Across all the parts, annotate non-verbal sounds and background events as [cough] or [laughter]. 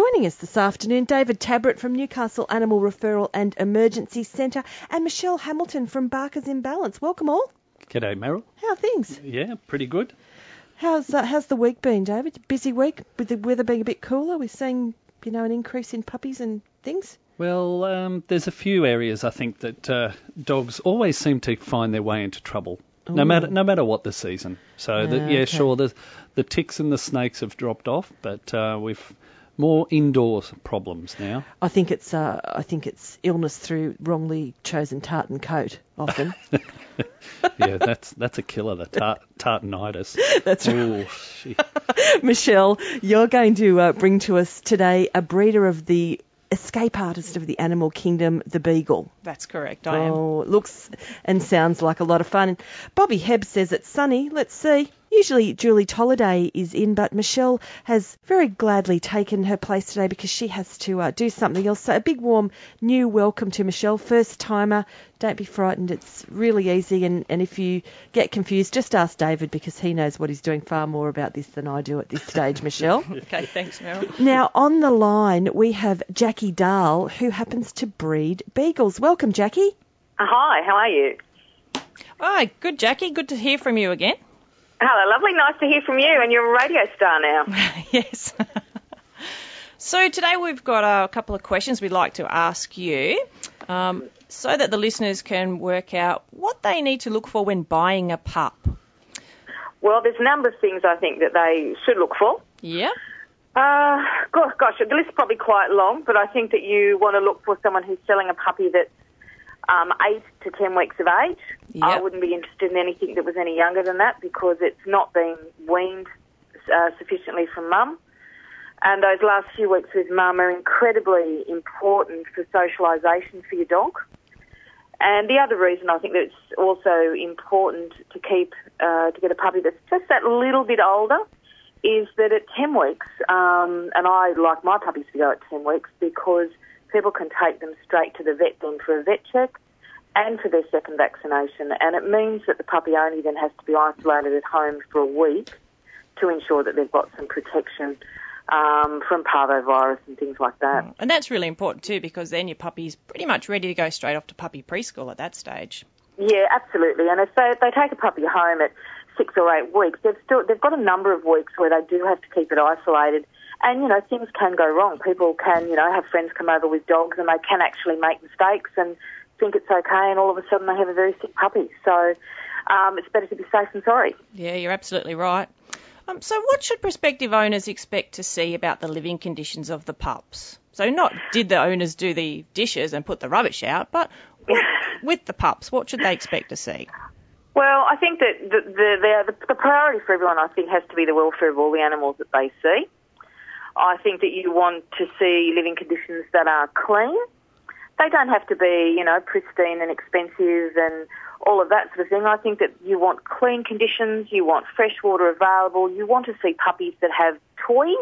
Joining us this afternoon, David Tabrett from Newcastle Animal Referral and Emergency Centre and Michelle Hamilton from Barker's in Balance. Welcome all. G'day, Meryl. How are things? Yeah, pretty good. How's uh, how's the week been, David? Busy week with the weather being a bit cooler. We're seeing, you know, an increase in puppies and things. Well, um, there's a few areas I think that uh, dogs always seem to find their way into trouble, no matter no matter what the season. So the, Ah, yeah, okay. sure, the the ticks and the snakes have dropped off, but uh, we've more indoor problems now. I think it's uh, I think it's illness through wrongly chosen tartan coat. Often. [laughs] yeah, that's that's a killer. The tar- tartanitis. [laughs] That's right. Ooh, shit. [laughs] Michelle, you're going to uh, bring to us today a breeder of the escape artist of the animal kingdom, the beagle. That's correct, I am. Oh, it looks and sounds like a lot of fun. Bobby Hebb says it's sunny. Let's see. Usually Julie Tolliday is in, but Michelle has very gladly taken her place today because she has to uh, do something else. So a big warm new welcome to Michelle, first timer. Don't be frightened. It's really easy. And, and if you get confused, just ask David because he knows what he's doing far more about this than I do at this stage, [laughs] Michelle. [laughs] Okay, thanks, Meryl. [laughs] Now, on the line, we have Jackie Dahl, who happens to breed beagles. Welcome, Jackie. Hi, how are you? Hi, good, Jackie. Good to hear from you again. Hello, lovely. Nice to hear from you, and you're a radio star now. [laughs] yes. [laughs] so today we've got a couple of questions we'd like to ask you, um, so that the listeners can work out what they need to look for when buying a pup. Well, there's a number of things I think that they should look for. Yeah. Uh, gosh, gosh, the list's probably quite long, but I think that you want to look for someone who's selling a puppy that's um, eight to ten weeks of age. I wouldn't be interested in anything that was any younger than that because it's not been weaned uh, sufficiently from mum. And those last few weeks with mum are incredibly important for socialisation for your dog. And the other reason I think that it's also important to keep uh, to get a puppy that's just that little bit older is that at 10 weeks, um, and I like my puppies to go at 10 weeks because people can take them straight to the vet then for a vet check and for their second vaccination. And it means that the puppy only then has to be isolated at home for a week to ensure that they've got some protection um, from parvovirus and things like that. And that's really important too because then your puppy's pretty much ready to go straight off to puppy preschool at that stage. Yeah, absolutely. And if they, they take a puppy home at six or eight weeks, they've still they've got a number of weeks where they do have to keep it isolated. And you know, things can go wrong. People can, you know, have friends come over with dogs, and they can actually make mistakes and think it's okay, and all of a sudden they have a very sick puppy. So um, it's better to be safe than sorry. Yeah, you're absolutely right. Um, so, what should prospective owners expect to see about the living conditions of the pups? So, not did the owners do the dishes and put the rubbish out, but with, [laughs] with the pups, what should they expect to see? Well, I think that the, the, the, the priority for everyone, I think, has to be the welfare of all the animals that they see. I think that you want to see living conditions that are clean. They don't have to be, you know, pristine and expensive and all of that sort of thing. I think that you want clean conditions, you want fresh water available, you want to see puppies that have toys.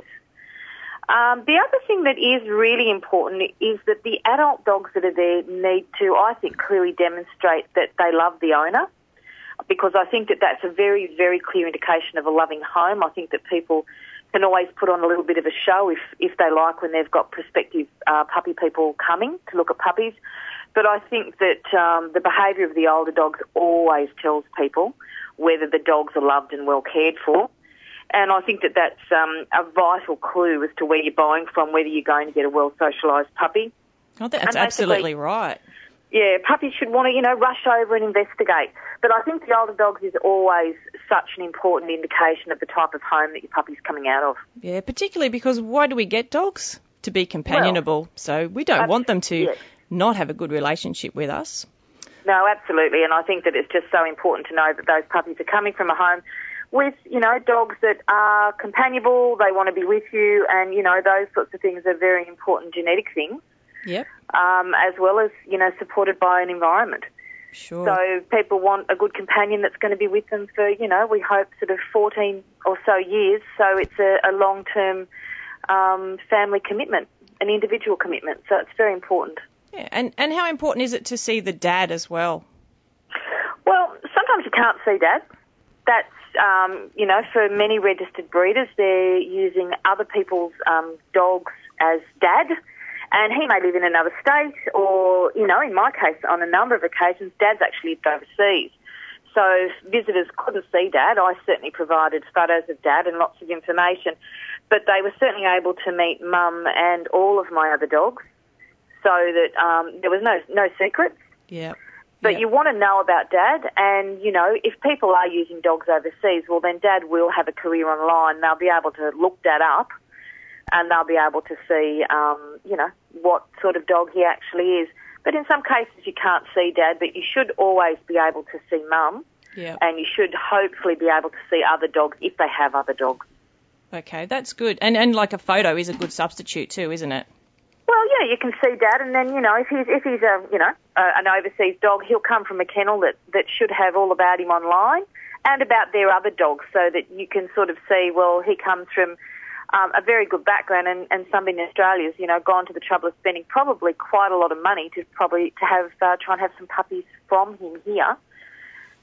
Um, the other thing that is really important is that the adult dogs that are there need to, I think, clearly demonstrate that they love the owner because I think that that's a very, very clear indication of a loving home. I think that people can always put on a little bit of a show if, if they like when they've got prospective uh, puppy people coming to look at puppies. But I think that um, the behaviour of the older dogs always tells people whether the dogs are loved and well cared for. And I think that that's um, a vital clue as to where you're buying from, whether you're going to get a well socialised puppy. Think that's absolutely right. Yeah, puppies should want to, you know, rush over and investigate. But I think the older dogs is always such an important indication of the type of home that your puppy's coming out of. Yeah, particularly because why do we get dogs? To be companionable. so we don't want them to yes. not have a good relationship with us. No, absolutely. And I think that it's just so important to know that those puppies are coming from a home with, you know, dogs that are companionable, they want to be with you, and, you know, those sorts of things are very important genetic things, Yep, um, as well as, you know, supported by an environment. sure. So people want a good companion that's going to be with them for, you know, we hope sort of 14 or so years. So it's a, a long-term um, family commitment, an individual commitment. So it's very important. yeah, and and how important is it to see the dad as well? Well, sometimes you can't see dad. That's, um, you know, for many registered breeders, they're using other people's um, dogs as dad. And he may live in another state, or, you know, in my case, on a number of occasions, dad's actually lived overseas. So visitors couldn't see dad, I certainly provided photos of dad and lots of information. But they were certainly able to meet mum and all of my other dogs, so that um, there was no no secrets. Yeah. But Yeah. you want to know about dad, and you know, if people are using dogs overseas, well, then dad will have a career online. They'll be able to look dad up, and they'll be able to see, um, you know, what sort of dog he actually is. But in some cases, you can't see dad, but you should always be able to see mum, Yeah. and you should hopefully be able to see other dogs if they have other dogs. Okay, that's good. And and like a photo is a good substitute too, isn't it? Well, yeah, you can see dad, and then you know if he's if he's a you know a, an overseas dog, he'll come from a kennel that that should have all about him online and about their other dogs, so that you can sort of see well he comes from um, a very good background, and and somebody in Australia's you know gone to the trouble of spending probably quite a lot of money to probably to have uh, try and have some puppies from him here.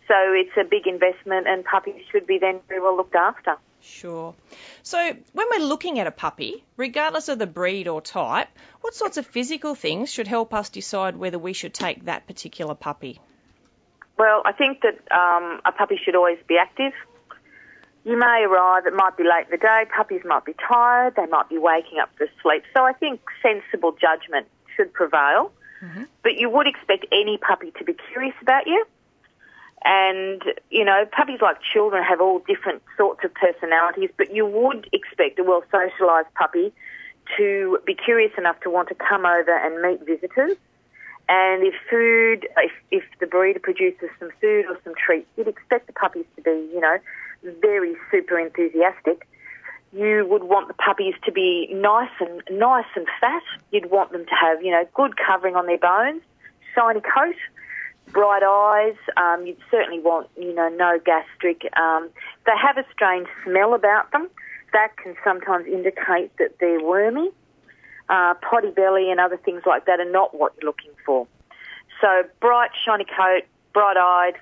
So it's a big investment, and puppies should be then very well looked after. Sure. So when we're looking at a puppy, regardless of the breed or type, what sorts of physical things should help us decide whether we should take that particular puppy? Well, I think that um, a puppy should always be active. You may arrive, it might be late in the day, puppies might be tired, they might be waking up for sleep. So I think sensible judgment should prevail. Mm-hmm. But you would expect any puppy to be curious about you. And, you know, puppies like children have all different sorts of personalities, but you would expect a well socialised puppy to be curious enough to want to come over and meet visitors. And if food, if, if the breeder produces some food or some treats, you'd expect the puppies to be, you know, very super enthusiastic. You would want the puppies to be nice and nice and fat. You'd want them to have, you know, good covering on their bones, shiny coat, bright eyes. Um, you'd certainly want, you know, no gastric. Um, they have a strange smell about them. That can sometimes indicate that they're wormy uh, potty belly and other things like that are not what you're looking for. So bright, shiny coat, bright-eyed,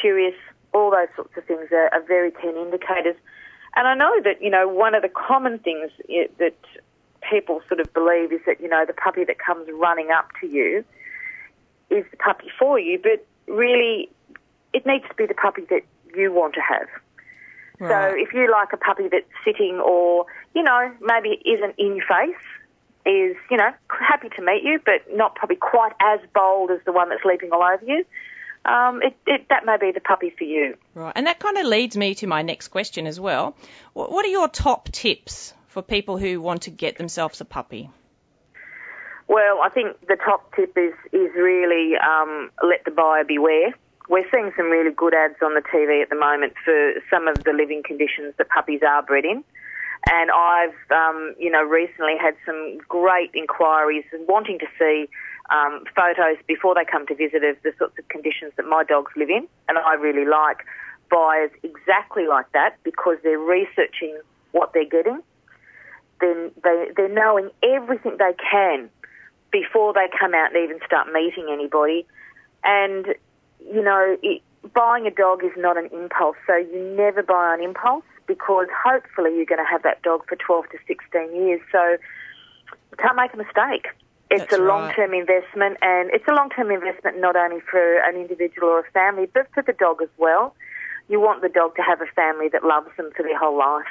curious, all those sorts of things are, are very keen indicators. And I know that, you know, one of the common things that people sort of believe is that, you know, the puppy that comes running up to you is the puppy for you, but really it needs to be the puppy that you want to have. So if you like a puppy that's sitting or, you know, maybe isn't in your face, is, you know, happy to meet you, but not probably quite as bold as the one that's leaping all over you, um, it, it, that may be the puppy for you. Right. And that kind of leads me to my next question as well. What are your top tips for people who want to get themselves a puppy? Well, I think the top tip is, is really um, let the buyer beware. We're seeing some really good ads on the TV at the moment for some of the living conditions that puppies are bred in. And I've, um, you know, recently had some great inquiries wanting to see um, photos before they come to visit of the sorts of conditions that my dogs live in. And I really like buyers exactly like that because they're researching what they're getting. Then they, they're knowing everything they can before they come out and even start meeting anybody. And, you know, it, buying a dog is not an impulse, so you never buy on impulse because hopefully you're going to have that dog for 12 to 16 years. So can't make a mistake. It's That's a long-term investment, and it's a long-term investment not only for an individual or a family, but for the dog as well. You want the dog to have a family that loves them for their whole life.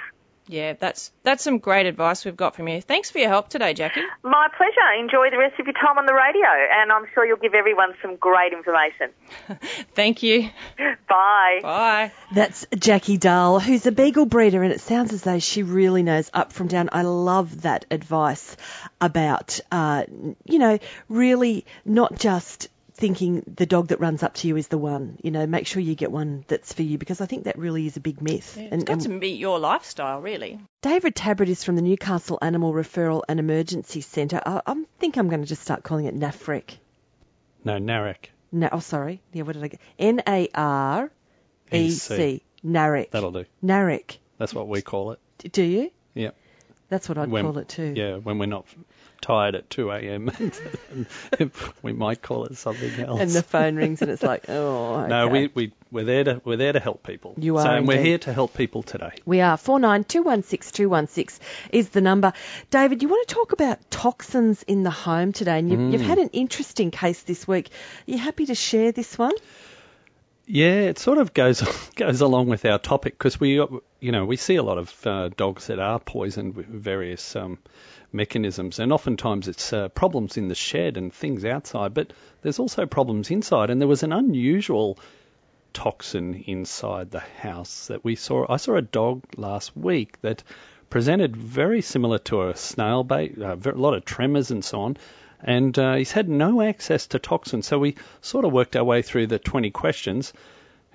Yeah, that's that's some great advice we've got from you. Thanks for your help today, Jackie. My pleasure. Enjoy the rest of your time on the radio, and I'm sure you'll give everyone some great information. [laughs] Thank you. [laughs] Bye. Bye. That's Jackie Dahl, who's a beagle breeder, and it sounds as though she really knows up from down. I love that advice about, uh, you know, really not just thinking the dog that runs up to you is the one. You know, make sure you get one that's for you because I think that really is a big myth. It's got to meet your lifestyle, really. David Tabrett is from the Newcastle Animal Referral and Emergency Centre. I, I think I'm going to just start calling it NAFREC. No, NAREC. No, oh, sorry. Yeah, what did I get? N A R E C. NAREC. That'll do. NAREC. That's what we call it. Do you? Yeah. That's what I'd when, call it too. Yeah, when we're not tired at 2 a.m. [laughs] we might call it something else. And the phone rings and it's like, oh, [laughs] okay. No, we, we, we're, there to, we're there to help people. You so, are And we're here to help people today. We are. 49216216 is the number. David, you want to talk about toxins in the home today? And you've, Mm. you've had an interesting case this week. Are you happy to share this one? Yeah, it sort of goes [laughs] goes along with our topic because we, you know, we see a lot of uh, dogs that are poisoned with various um, mechanisms, and oftentimes it's uh, problems in the shed and things outside, but there's also problems inside. And there was an unusual toxin inside the house that we saw. I saw a dog last week that presented very similar to a snail bait, uh, a lot of tremors and so on. And uh, he's had no access to toxins. So we sort of worked our way through the 20 questions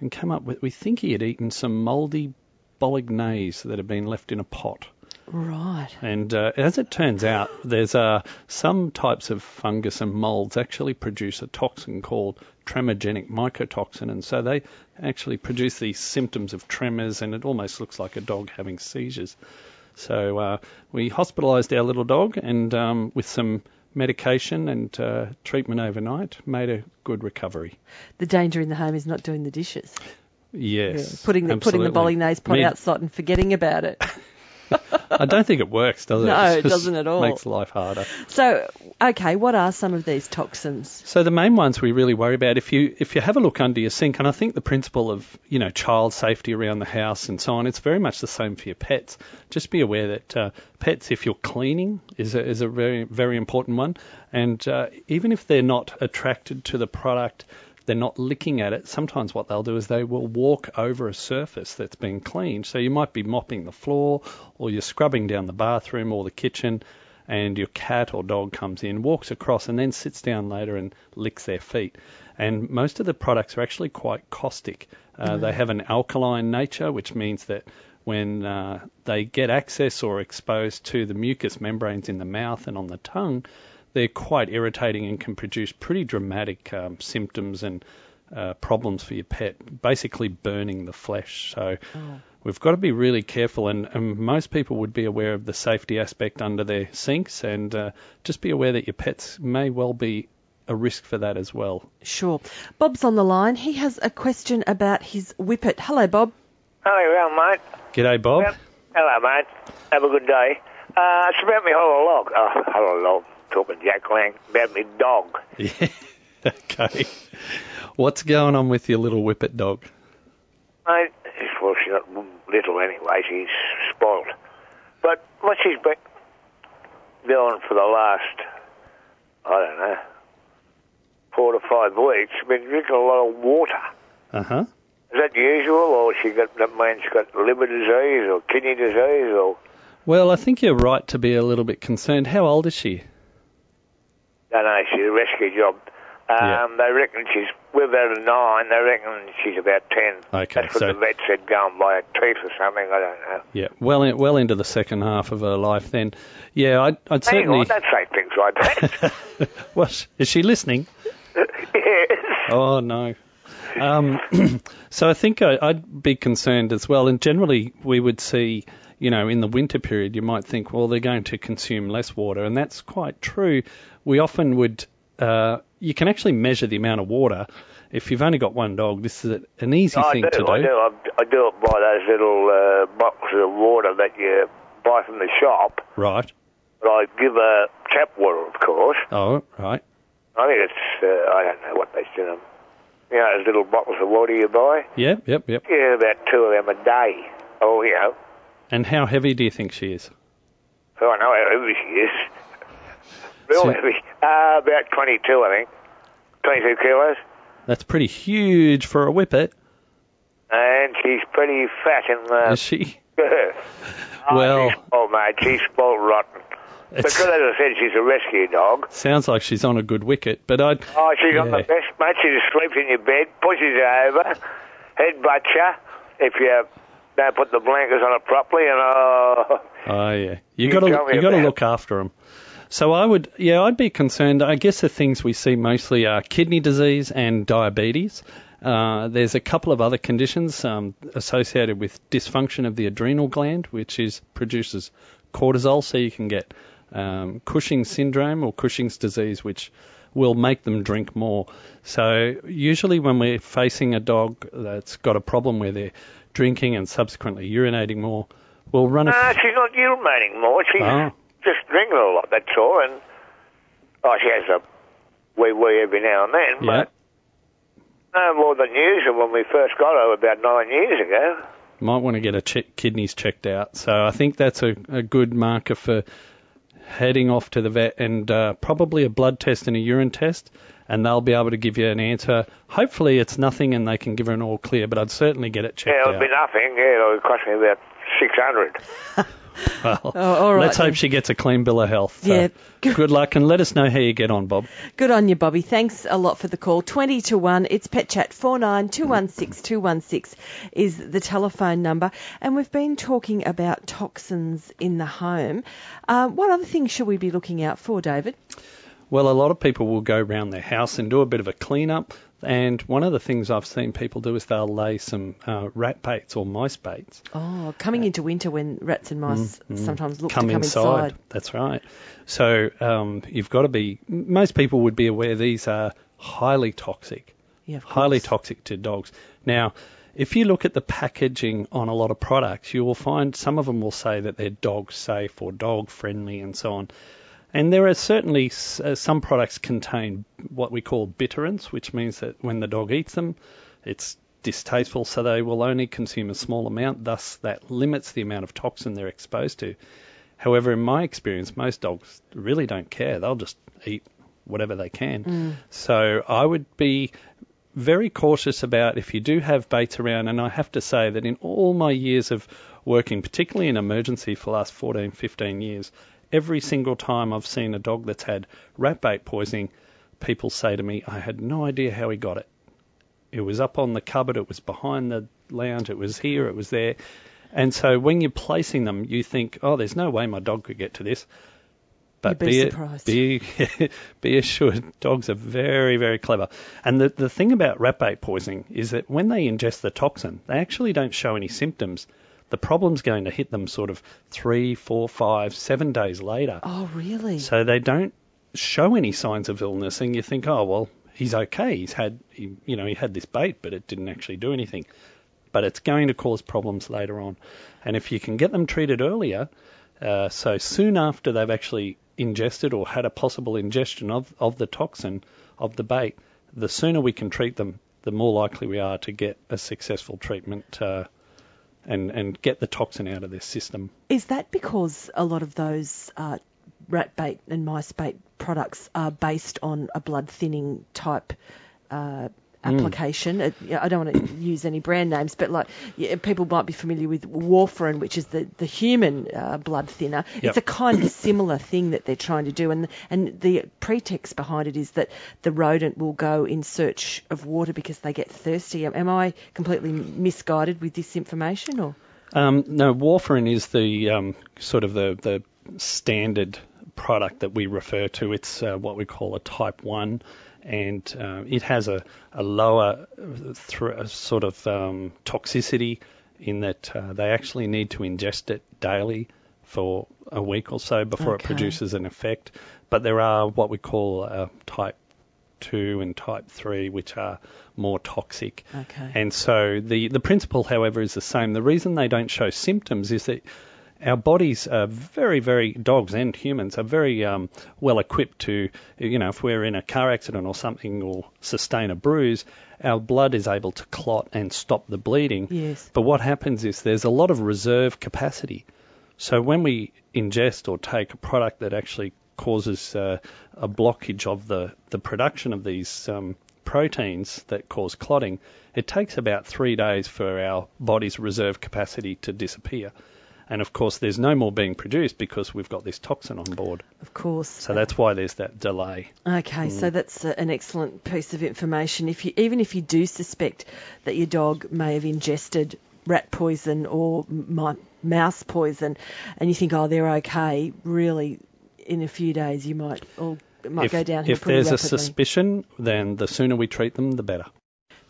and came up with we think he had eaten some mouldy bolognese that had been left in a pot. Right. And uh, as it turns out, there's uh, some types of fungus and molds actually produce a toxin called tremorgenic mycotoxin, and so they actually produce these symptoms of tremors, and it almost looks like a dog having seizures. So uh, we hospitalised our little dog, and um, with some medication and uh, treatment overnight, made a good recovery. The danger in the home is not doing the dishes. Yes, Putting the putting the bolognese pot Mid- outside and forgetting about it. [laughs] I don't think it works, does it? No, it doesn't at all. Makes life harder. So, okay, what are some of these toxins? So the main ones we really worry about if you if you have a look under your sink, and I think the principle of you know child safety around the house and so on, it's very much the same for your pets. Just be aware that uh, pets, if you're cleaning, is a, is a very very important one, and uh, even if they're not attracted to the product. They're not licking at it. Sometimes what they'll do is they will walk over a surface that's been cleaned. So you might be mopping the floor, or you're scrubbing down the bathroom or the kitchen, and your cat or dog comes in, walks across, and then sits down later and licks their feet. And most of the products are actually quite caustic. Uh, They have an alkaline nature, which means that when uh, they get access or exposed to the mucous membranes in the mouth and on the tongue, they're quite irritating and can produce pretty dramatic um, symptoms and uh, problems for your pet, basically burning the flesh. So we've got to be really careful, and, and most people would be aware of the safety aspect under their sinks, and uh, just be aware that your pets may well be a risk for that as well. Sure. Bob's on the line. He has a question about his whippet. Hello, Bob. Hello, well, mate. G'day, Bob. Yep. Hello, mate. Have a good day. Uh, it's about me hollow log. Oh, hollow log. Talking Jack Lang about me dog. [laughs] Yeah. okay. What's going on with your little whippet dog? Mate, well, she's not little anyway. She's spoilt. But what she's been doing for the last, I don't know, four to five weeks, been drinking a lot of water. Uh huh. Is that usual, or she got that means she got liver disease or kidney disease, or Well, I think you're right to be a little bit concerned. How old is she? No, no, she's a rescue job. Um, Yeah. They reckon she's, we're about a nine, they reckon she's about ten. Okay, That's what so- the vet said, going by her teeth or something, I don't know. Yeah, well, in, well into the second half of her life. Then, yeah, I'd, I'd Hang certainly. on, don't say things like that. [laughs] [laughs] well, is she listening? yes. Oh no. Um, [clears throat] so I think I, I'd be concerned as well. And generally, we would see, you know, in the winter period, you might think, well, they're going to consume less water, and that's quite true. We often would. Uh, you can actually measure the amount of water. If you've only got one dog, this is an easy I thing do, to do. I do. I, I do it by those little uh, boxes of water that you buy from the shop. Right. But I give her tap water, of course. Oh, right. I think it's, uh, I don't know what they send them. You know, those little bottles of water you buy? Yep, yep, yep. Yeah, about two of them a day. Oh, you know. And how heavy do you think she is? Oh, I know how heavy she is. [laughs] Real So- heavy. Uh, about 22, I think. 22 kilos. That's pretty huge for a whippet, And she's pretty fat in the... is she? [laughs] oh, [laughs] Well- She's spoiled, mate. She's spoiled rotten. It's- Because, as I said, she's a rescue dog. Sounds like she's on a good wicket, but I'd. Oh, she's on the Yeah. best, mate. She just sleeps in your bed, pushes you over, head butts you if you don't put the blankets on it properly, and oh... Oh yeah, [laughs] you You got to you got to look after them. So I would, yeah, I'd be concerned. I guess the things we see mostly are kidney disease and diabetes. Uh, there's a couple of other conditions um, associated with dysfunction of the adrenal gland, which is produces cortisol, so you can get um, Cushing's syndrome or Cushing's disease, which will make them drink more. So usually when we're facing a dog that's got a problem where they're drinking and subsequently urinating more, we'll run a. No, she's not urinating more. She's Oh. just drinking a lot, that's all. And oh, she has a wee wee every now and then, yeah. but no more than usual when we first got her about nine years ago. might want to get a check, kidneys checked out. So I think that's a, a good marker for heading off to the vet and uh, probably a blood test and a urine test, and they'll be able to give you an answer. Hopefully it's nothing and they can give her an all clear, but I'd certainly get it checked Yeah, it'll out. be nothing. Yeah, it'll cost me about six hundred. [laughs] Well, Oh, all right let's then. hope she gets a clean bill of health. So Yeah. good luck and let us know how you get on, Bob. Good on you, Bobby. Thanks a lot for the call. 20 to 1. It's Pet Chat 49216216 is the telephone number. And we've been talking about toxins in the home. Uh, what other things should we be looking out for, David? Well, a lot of people will go around their house and do a bit of a clean up. And one of the things I've seen people do is they'll lay some uh, rat baits or mice baits Oh, coming into winter when rats and mice sometimes look come, to come inside. inside. That's right. So um, you've got to be. Most people would be aware these are highly toxic, Yeah, highly toxic to dogs. Now, if you look at the packaging on a lot of products, you will find some of them will say that they're dog safe or dog friendly and so on. And there are certainly uh, some products contain what we call bitterants, which means that when the dog eats them, it's distasteful, so they will only consume a small amount. Thus, that limits the amount of toxin they're exposed to. However, in my experience, most dogs really don't care. They'll just eat whatever they can. So I would be very cautious about if you do have baits around. And I have to say that in all my years of working, particularly in emergency for the last 14, 15 years, every single time I've seen a dog that's had rat bait poisoning, people say to me, I had no idea how he got it. It was up on the cupboard, it was behind the lounge, it was here, it was there. And so when you're placing them, you think, oh, there's no way my dog could get to this. But You'd be be, surprised. be [laughs] be assured, dogs are very, very clever. And the the thing about rat bait poisoning is that when they ingest the toxin, they actually don't show any symptoms. The problem's going to hit them sort of three, four, five, seven days later. Oh, really? So they don't show any signs of illness, and you think, oh well, he's okay. He's had, he, you know, he had this bait, but it didn't actually do anything. But it's going to cause problems later on. And if you can get them treated earlier, uh, so soon after they've actually ingested or had a possible ingestion of, of the toxin of the bait, the sooner we can treat them, the more likely we are to get a successful treatment uh, and and get the toxin out of their system. Is that because a lot of those uh, rat bait and mice bait products are based on a blood thinning type uh, application? It, I don't want to [coughs] use any brand names, but like yeah, people might be familiar with warfarin, which is the the human uh, blood thinner. Yep. It's a kind of [coughs] similar thing that they're trying to do, and and the pretext behind it is that the rodent will go in search of water because they get thirsty. Am- Am I completely misguided with this information, or? Um, no, warfarin is the um, sort of the, the standard product that we refer to. It's uh, what we call a type 1, and uh, it has a, a lower thr sort of um, toxicity in that uh, they actually need to ingest it daily for a week or so before it produces an effect. But there are what we call uh, type 2 and type 3, which are more toxic. Okay. And so the, the principle, however, is the same. The reason they don't show symptoms is that our bodies are very, very, dogs and humans are very um, well equipped to, you know, if we're in a car accident or something or sustain a bruise, our blood is able to clot and stop the bleeding. Yes. But what happens is there's a lot of reserve capacity. So when we ingest or take a product that actually causes uh, a blockage of the, the production of these um, proteins that cause clotting, it takes about three days for our body's reserve capacity to disappear. And of course, there's no more being produced because we've got this toxin on board. Of course. So that's why there's that delay. Okay, so mm. that's an excellent piece of information. If you even if you do suspect that your dog may have ingested rat poison or mouse poison, and you think, oh, they're okay, really, in a few days you might or it might if go downhill if there's a suspicion, then the sooner we treat them, the better.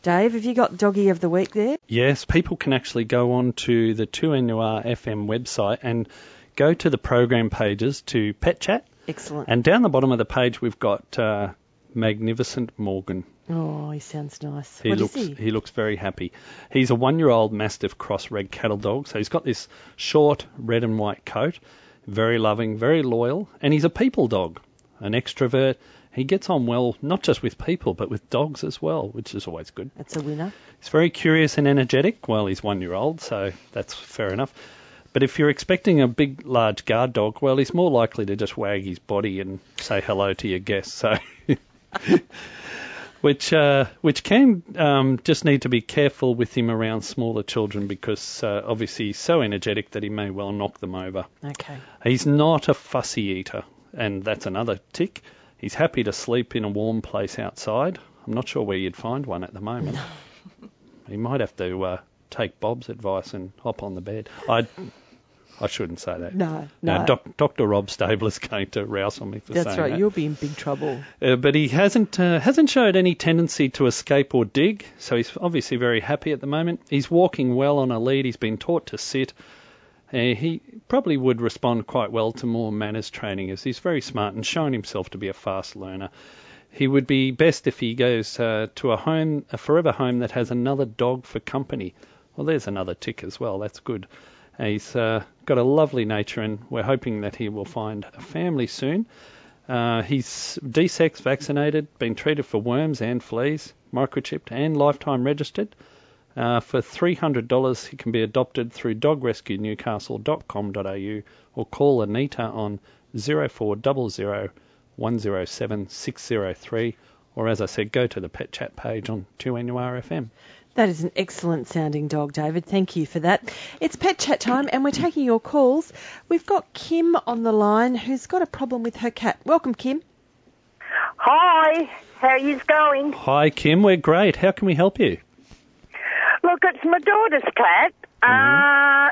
Dave, have you got doggy of the week there? Yes, people can actually go on to the 2NUR FM website and go to the program pages to Pet Chat, Excellent. and down the bottom of the page we've got uh, Magnificent Morgan. oh, he sounds nice. He What is looks he? looks very happy. He's a one-year-old Mastiff cross red cattle dog, so he's got this short red and white coat, very loving, very loyal, and he's a people dog, an extrovert. He gets on well not just with people but with dogs as well, which is always good. That's a winner. He's very curious and energetic. Well, he's one year old, so that's fair enough. But if you're expecting a big, large guard dog, well, he's more likely to just wag his body and say hello to your guests. So, [laughs] which uh, which can um, just need to be careful with him around smaller children because uh, obviously he's so energetic that he may well knock them over. Okay. He's not a fussy eater, and that's another tick. He's happy to sleep in a warm place outside. I'm not sure where you'd find one at the moment. [laughs] he might have to uh, take Bob's advice and hop on the bed. I I shouldn't say that. No, No, no. doc, Dr. Rob Stable is [laughs] going to rouse on me for That's saying right. that. You'll be in big trouble. Uh, but he hasn't uh, hasn't showed any tendency to escape or dig, so he's obviously very happy at the moment. He's walking well on a lead. He's been taught to sit. Uh, he probably would respond quite well to more manners training, as he's very smart and shown himself to be a fast learner. He would be best if he goes uh, to a home, a forever home that has another dog for company. Well, there's another tick as well. That's good. Uh, He's uh, got a lovely nature, and we're hoping that he will find a family soon. Uh, he's D-sex vaccinated, been treated for worms and fleas, microchipped and lifetime registered. Uh, for $300, he can be adopted through dogrescuenewcastle.com.au or call Anita on 0400 107 603 or as I said, go to the Pet Chat page on 2NURFM. That is an excellent sounding dog, David. Thank you for that. It's pet chat time, and we're taking your calls. We've got Kim on the line who's got a problem with her cat. Welcome, Kim. Hi, how are you going? Hi Kim, we're great. How can we help you? Look, it's my daughter's cat. Uh,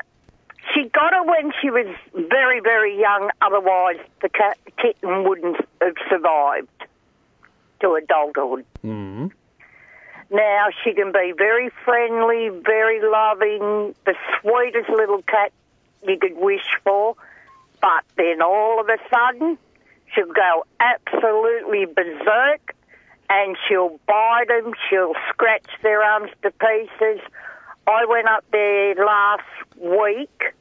she got her when she was very, very young. Otherwise, the cat kitten wouldn't have survived to adulthood. Mm. Now she can be very friendly, very loving, the sweetest little cat you could wish for. But then all of a sudden, she'll go absolutely berserk, and she'll bite them. She'll scratch their arms to pieces. I went up there last week,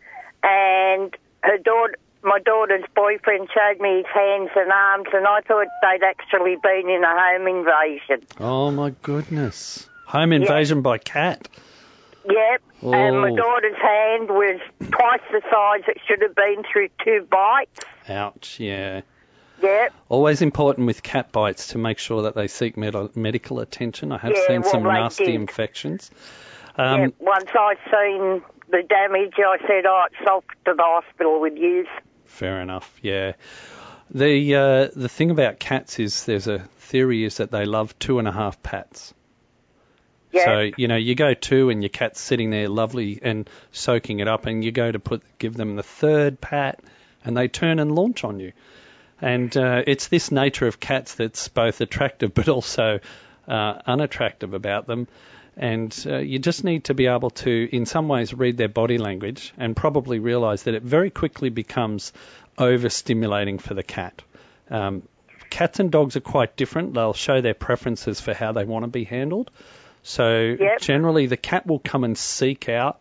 and her daughter. My daughter's boyfriend showed me his hands and arms, and I thought they'd actually been in a home invasion. Oh my goodness. Home invasion by cat. Yep. And my Oh. daughter's hand was twice the size it should have been through two bites. Ouch, yeah. Yep. Always important with cat bites to make sure that they seek med- medical attention. I have Yeah, seen well, some nasty did. infections. Um, yep. Once I seen the damage, I said, "Oh, it's off to the hospital with you." Fair enough. Yeah. The uh, the thing about cats is there's a theory is that they love two and a half pats. Yeah. So you know you go two and your cat's sitting there lovely and soaking it up, and you go to put give them the third pat, and they turn and launch on you. And uh, it's this nature of cats that's both attractive but also uh, unattractive about them. And uh, you just need to be able to, in some ways, read their body language and probably realize that it very quickly becomes overstimulating for the cat. Um, cats and dogs are quite different. They'll show their preferences for how they want to be handled. So Yep. generally, the cat will come and seek out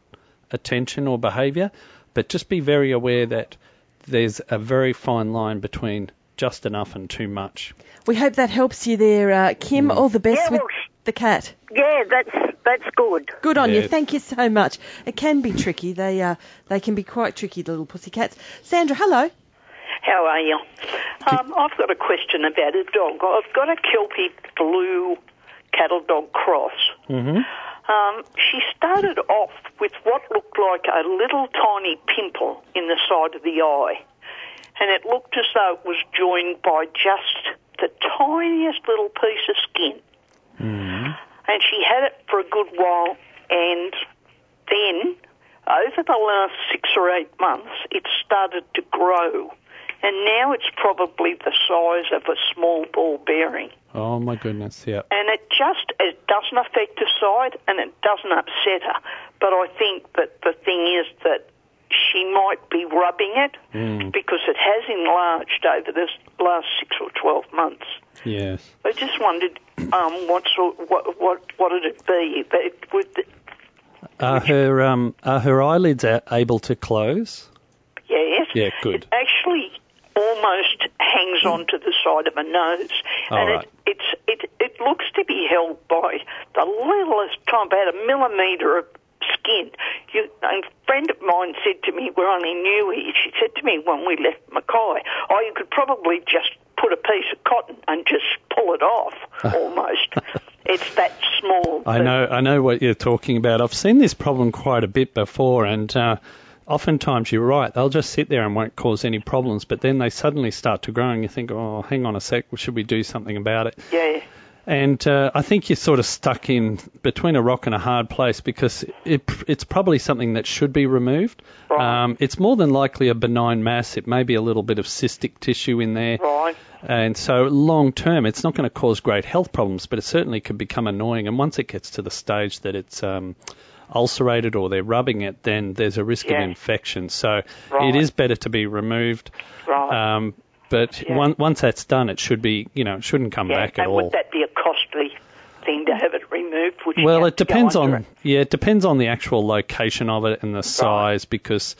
attention or behaviour, but just be very aware that there's a very fine line between just enough and too much. We hope that helps you there, uh, Kim. Mm. All the best Yeah, with well, the cat. Yeah, that's that's good. Good on you. Thank you so much. It can be tricky. They uh, they can be quite tricky, the little pussy cats. Sandra, hello. How are you? Um, I've got a question about a dog. I've got a Kelpie blue cattle dog cross. Mm-hmm. Um, she started off with what looked like a little tiny pimple in the side of the eye, and it looked as though it was joined by just the tiniest little piece of skin. And she had it for a good while, and then over the last six or eight months, it started to grow, and now it's probably the size of a small ball bearing. Oh my goodness, yeah. And it just it doesn't affect her side, and it doesn't upset her. But I think that the thing is that she might be rubbing it Mm. because it has enlarged over the last six or 12 months. Yes. I just wondered um, what sort, what, what, what would it be? That would, Are her um are her eyelids able to close? yes. Yeah, good. It hangs onto the side of her nose, All and right. it, it's it it looks to be held by the littlest time, about a millimetre of skin. You, a friend of mine said to me, we're only new here. She said to me when we left Mackay, oh, you could probably just put a piece of cotton and just pull it off, [laughs] almost. it's that small. I know I know what you're talking about. I've seen this problem quite a bit before, and uh, oftentimes you're right. They'll just sit there and won't cause any problems, but then they suddenly start to grow, and you think, oh, hang on a sec, should we do something about it? Yeah. And uh, I think you're sort of stuck in between a rock and a hard place because it, it's probably something that should be removed. Right. Um, it's more than likely a benign mass. It may be a little bit of cystic tissue in there. Right. And so long term, it's not going to cause great health problems, but it certainly could become annoying. And once it gets to the stage that it's um, ulcerated or they're rubbing it, then there's a risk Yeah. of infection. So Right. it is better to be removed. Right. Um, but Yeah. one, once that's done, it should be, you know, it shouldn't come yeah. back at and all. would that be a costly thing to have it removed? Would you Well, it depends on it? yeah, it depends on the actual location of it and the size because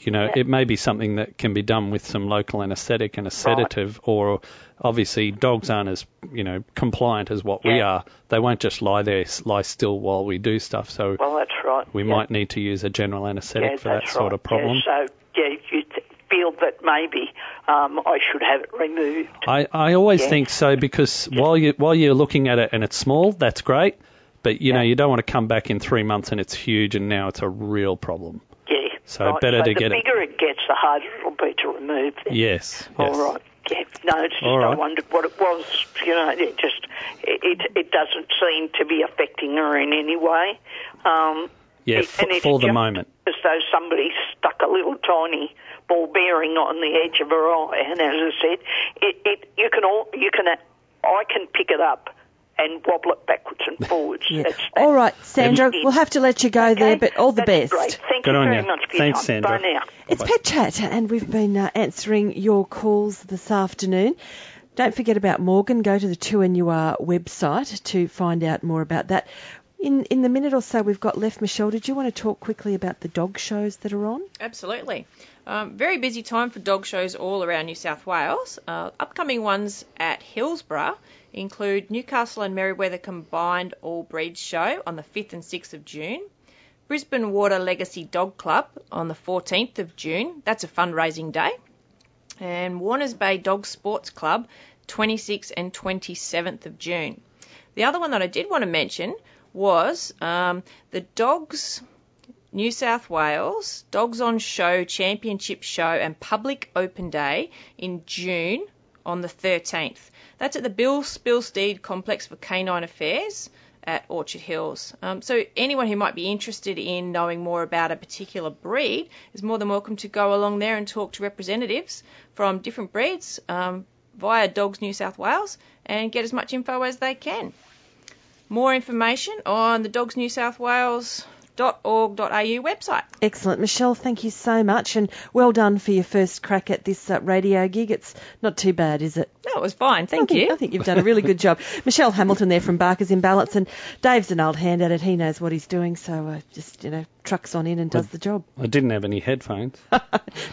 you know Yeah. it may be something that can be done with some local anaesthetic and a sedative, or obviously dogs aren't as you know compliant as what we are. They won't just lie there s- lie still while we do stuff. So Well, that's right. we yeah. might need to use a general anaesthetic yeah, for that sort right. of problem. Yeah, so, yeah, you feel that maybe um, I should have it removed. I, I always Yeah. think so because while you while you're looking at it and it's small, that's great. But you know you don't want to come back in three months and it's huge and now it's a real problem. So right. better so to the get it- bigger it gets, the harder it'll be to remove. Yes. All yes. right. Yeah. No, it's just All I wondered what it was. You know, it just it it, doesn't seem to be affecting her in any way. Um, Yeah, it- f- and it's for the moment. As though somebody stuck a little tiny ball bearing on the edge of her eye, and as I said, it, it you can all you can I can pick it up and wobble it backwards and forwards. Yeah. That's, that's All right, Sandra, it. we'll have to let you go there, but all the That's best. Great. Thank Good you very you. much for your Thanks, time. Sandra. Bye now. It's Pet Chat, and we've been uh, answering your calls this afternoon. Don't forget about Morgan. Go to the 2NUR website to find out more about that. In in the minute or so we've got left, Michelle, did you want to talk quickly about the dog shows that are on? Absolutely. Um, very busy time for dog shows all around New South Wales. Uh, upcoming ones at Hillsborough include Newcastle and Merewether Combined All Breeds Show on the 5th and 6th of June. Brisbane Water Legacy Dog Club on the 14th of June. That's a fundraising day. And Warners Bay Dog Sports Club, 26th and 27th of June. The other one that I did want to mention was um, the Dogs New South Wales Dogs on Show Championship Show and Public Open Day in June on the 13th. That's at the Bill Spilstead Complex for Canine Affairs at Orchard Hills. Um, so anyone who might be interested in knowing more about a particular breed is more than welcome to go along there and talk to representatives from different breeds um, via Dogs New South Wales and get as much info as they can. More information on the Dogs New South Wales .org.au website. Excellent, Michelle. Thank you so much, and well done for your first crack at this uh, radio gig. It's not too bad, is it? No, it was fine. I Thank think, you. I think you've done a really good job. [laughs] Michelle Hamilton there from Barker's in Balance, and Dave's an old hand at it. He knows what he's doing, so uh, just you know trucks on in and does the job. I didn't have any headphones. [laughs]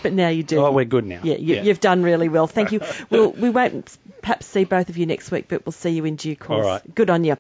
But now you do. Oh, we're good now. Yeah, you, you've done really well. Thank you. [laughs] We'll, we won't perhaps see both of you next week, but we'll see you in due course. All right. Good on you.